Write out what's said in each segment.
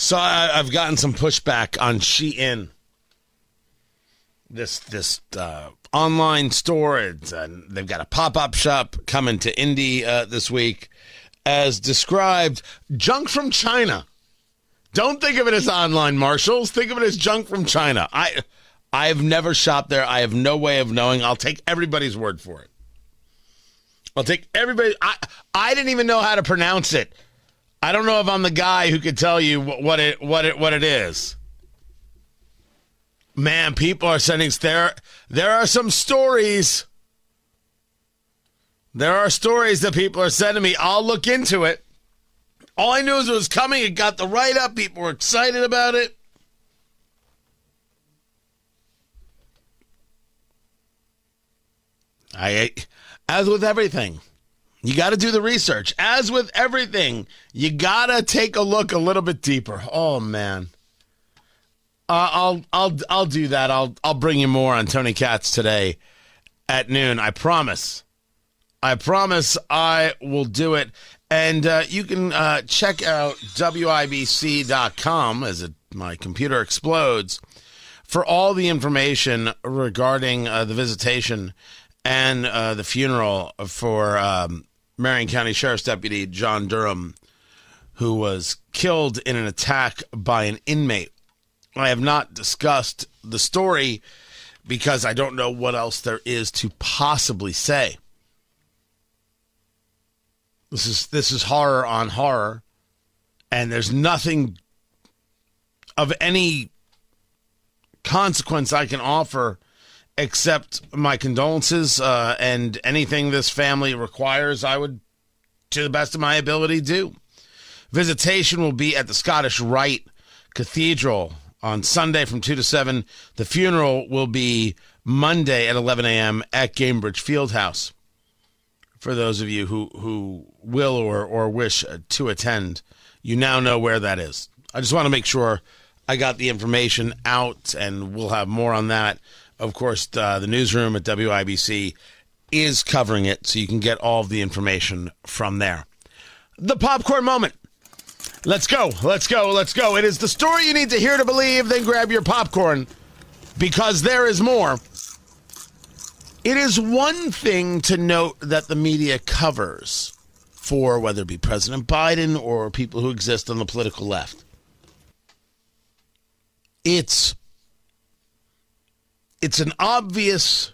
So I, I've gotten some pushback on Shein. This this uh, online store, uh, they've got a pop up shop coming to Indy uh, this week, as described, junk from China. Don't think of it as online Marshalls. Think of it as junk from China. I I have never shopped there. I have no way of knowing. I'll take everybody's word for it. I'll take everybody. I I didn't even know how to pronounce it. I don't know if I'm the guy who could tell you what it what it what it is. Man, people are sending there. There are some stories. There are stories that people are sending me. I'll look into it. All I knew is it was coming. It got the write up. People were excited about it. I, as with everything, you got to do the research. As with everything, you got to take a look a little bit deeper. Oh man. Uh, I'll I'll I'll do that. I'll I'll bring you more on Tony Katz today at noon. I promise. I promise I will do it. And uh, you can uh, check out WIBC.com as it, my computer explodes for all the information regarding uh, the visitation and uh, the funeral for um, Marion County Sheriff's Deputy John Durham, who was killed in an attack by an inmate. I have not discussed the story because I don't know what else there is to possibly say. This is this is horror on horror, and there's nothing of any consequence I can offer except my condolences uh, and anything this family requires. I would, to the best of my ability, do. Visitation will be at the Scottish Rite Cathedral on Sunday from 2 to 7. The funeral will be Monday at 11 a.m. at Gainbridge Fieldhouse for those of you who, who will or, or wish to attend. You now know where that is. I just want to make sure I got the information out, and we'll have more on that. Of course, uh, the newsroom at WIBC is covering it, so you can get all of the information from there. The popcorn moment. Let's go. Let's go. Let's go. It is the story you need to hear to believe. Then grab your popcorn because there is more. It is one thing to note that the media covers for whether it be President Biden or people who exist on the political left. It's it's an obvious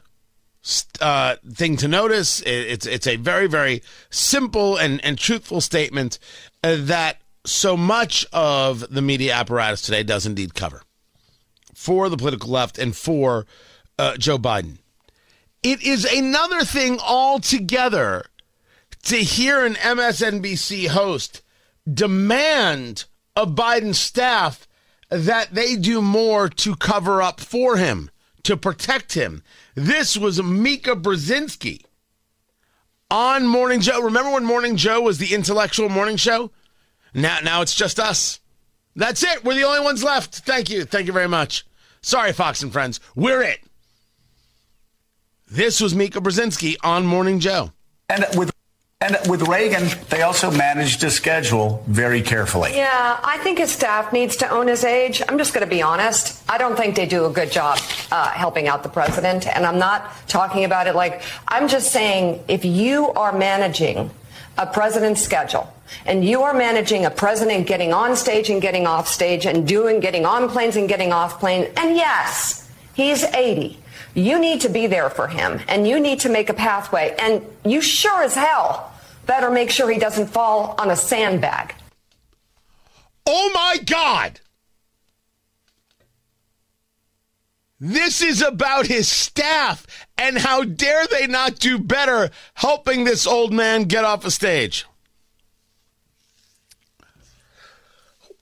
uh, thing to notice. It's it's a very very simple and and truthful statement uh, that so much of the media apparatus today does indeed cover for the political left and for uh, Joe Biden. It is another thing altogether to hear an MSNBC host demand of Biden's staff that they do more to cover up for him, to protect him. This was Mika Brzezinski on Morning Joe. Remember when Morning Joe was the intellectual morning show? Now, now it's just us. That's it. We're the only ones left. Thank you. Thank you very much. Sorry, Fox and friends. We're it. This was Mika Brzezinski on Morning Joe. And with and with Reagan, they also managed to schedule very carefully. Yeah, I think his staff needs to own his age. I'm just going to be honest. I don't think they do a good job uh, helping out the president. And I'm not talking about it like, I'm just saying if you are managing a president's schedule and you are managing a president getting on stage and getting off stage and doing, getting on planes and getting off planes, and yes, he's 80. You need to be there for him and you need to make a pathway. And you sure as hell better make sure he doesn't fall on a sandbag. Oh my God! This is about his staff, and how dare they not do better helping this old man get off a stage?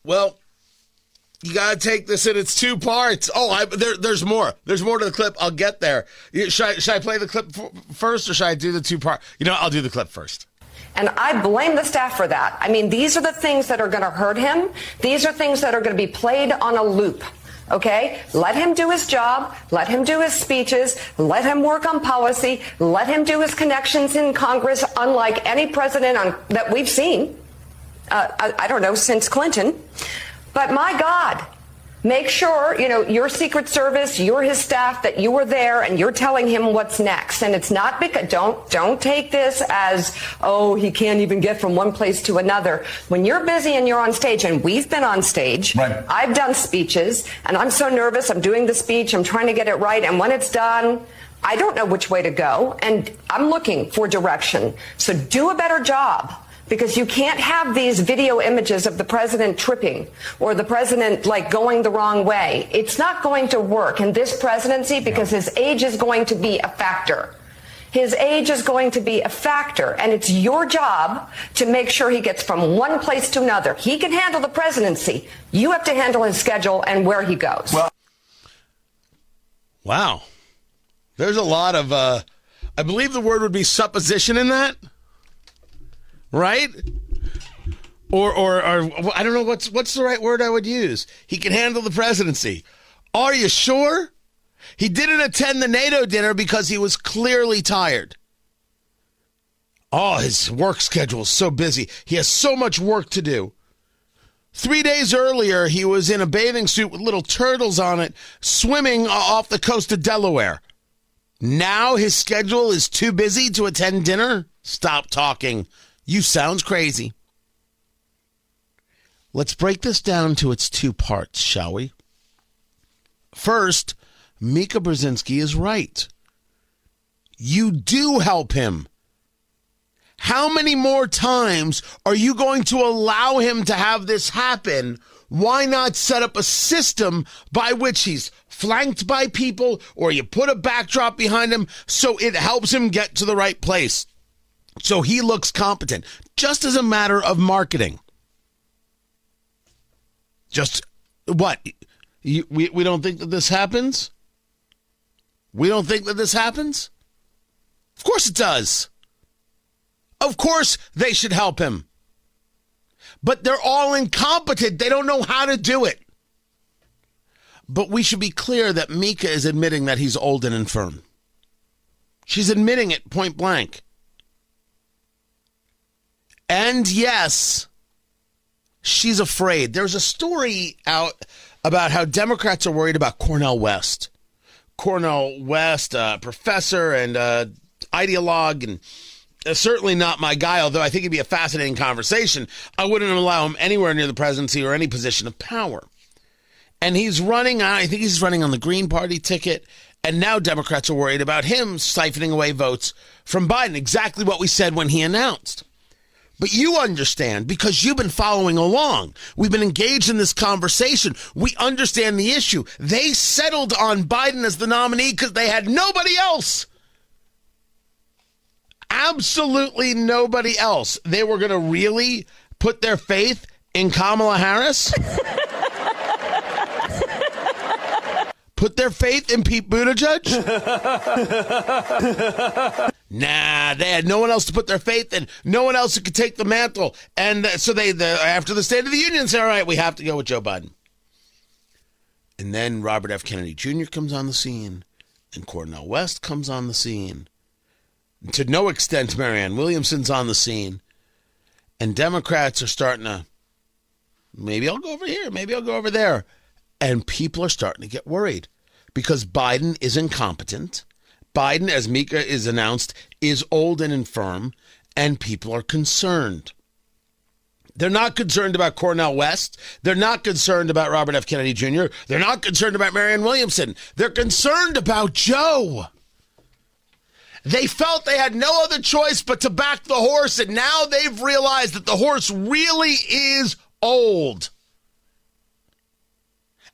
Well, You gotta take this in its two parts. Oh, I, there, there's more. There's more to the clip. I'll get there. Should I, should I play the clip first, or should I do the two part? You know, I'll do the clip first. And I blame the staff for that. I mean, these are the things that are going to hurt him. These are things that are going to be played on a loop. Okay? Let him do his job. Let him do his speeches. Let him work on policy. Let him do his connections in Congress, unlike any president on, that we've seen. Uh, I, I don't know, since Clinton. But my God, make sure, you know, your Secret Service, you're his staff, that you were there and you're telling him what's next. And it's not because, don't, don't take this as, oh, he can't even get from one place to another. When you're busy and you're on stage, and we've been on stage, right. I've done speeches, and I'm so nervous, I'm doing the speech, I'm trying to get it right, and when it's done, I don't know which way to go, and I'm looking for direction. So do a better job because you can't have these video images of the president tripping or the president like going the wrong way. It's not going to work in this presidency because his age is going to be a factor. His age is going to be a factor, and it's your job to make sure he gets from one place to another. He can handle the presidency. You have to handle his schedule and where he goes. Well, wow. There's a lot of, uh, I believe the word would be supposition in that right? Or, or, or I don't know what's what's the right word I would use. He can handle the presidency. Are you sure? He didn't attend the NATO dinner because he was clearly tired. Oh, his work schedule is so busy. He has so much work to do. Three days earlier, he was in a bathing suit with little turtles on it, swimming off the coast of Delaware. Now his schedule is too busy to attend dinner? Stop talking. You sounds crazy. Let's break this down to its two parts, shall we? First, Mika Brzezinski is right. You do help him. How many more times are you going to allow him to have this happen? Why not set up a system by which he's flanked by people or you put a backdrop behind him so it helps him get to the right place? So he looks competent, just as a matter of marketing. Just what? You, we, we don't think that this happens? We don't think that this happens? Of course it does. Of course they should help him. But they're all incompetent. They don't know how to do it. But we should be clear that Mika is admitting that he's old and infirm. She's admitting it point blank. And yes, she's afraid. There's a story out about how Democrats are worried about Cornel West. Cornel West, a professor and uh, ideologue, and uh, certainly not my guy, although I think it'd be a fascinating conversation. I wouldn't allow him anywhere near the presidency or any position of power. And he's running, I think he's running on the Green Party ticket. And now Democrats are worried about him siphoning away votes from Biden, exactly what we said when he announced. But you understand because you've been following along. We've been engaged in this conversation. We understand the issue. They settled on Biden as the nominee because they had nobody else. Absolutely nobody else. They were going to really put their faith in Kamala Harris? put their faith in Pete Buttigieg? nah, they had no one else to put their faith in, no one else who could take the mantle. And uh, so they, the, after the State of the Union, say, all right, we have to go with Joe Biden. And then Robert F. Kennedy Jr. comes on the scene, and Cornel West comes on the scene. And to no extent, Marianne Williamson's on the scene. And Democrats are starting to, maybe I'll go over here, maybe I'll go over there. And people are starting to get worried because Biden is incompetent. Biden, as Mika is announced, is old and infirm, and people are concerned. They're not concerned about Cornel West. They're not concerned about Robert F. Kennedy Jr. They're not concerned about Marianne Williamson. They're concerned about Joe. They felt they had no other choice but to back the horse, and now they've realized that the horse really is old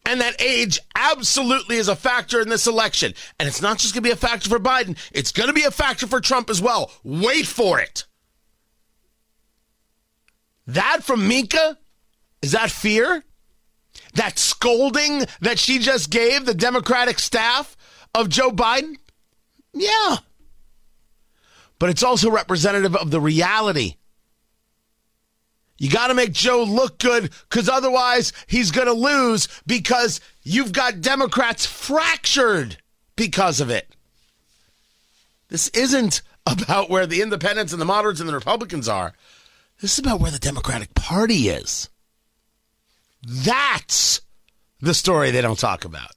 and that age absolutely is a factor in this election. And it's not just going to be a factor for Biden, it's going to be a factor for Trump as well. Wait for it. That from Mika? Is that fear? That scolding that she just gave the Democratic staff of Joe Biden? Yeah. But it's also representative of the reality. You got to make Joe look good because otherwise he's going to lose because you've got Democrats fractured because of it. This isn't about where the independents and the moderates and the Republicans are. This is about where the Democratic Party is. That's the story they don't talk about.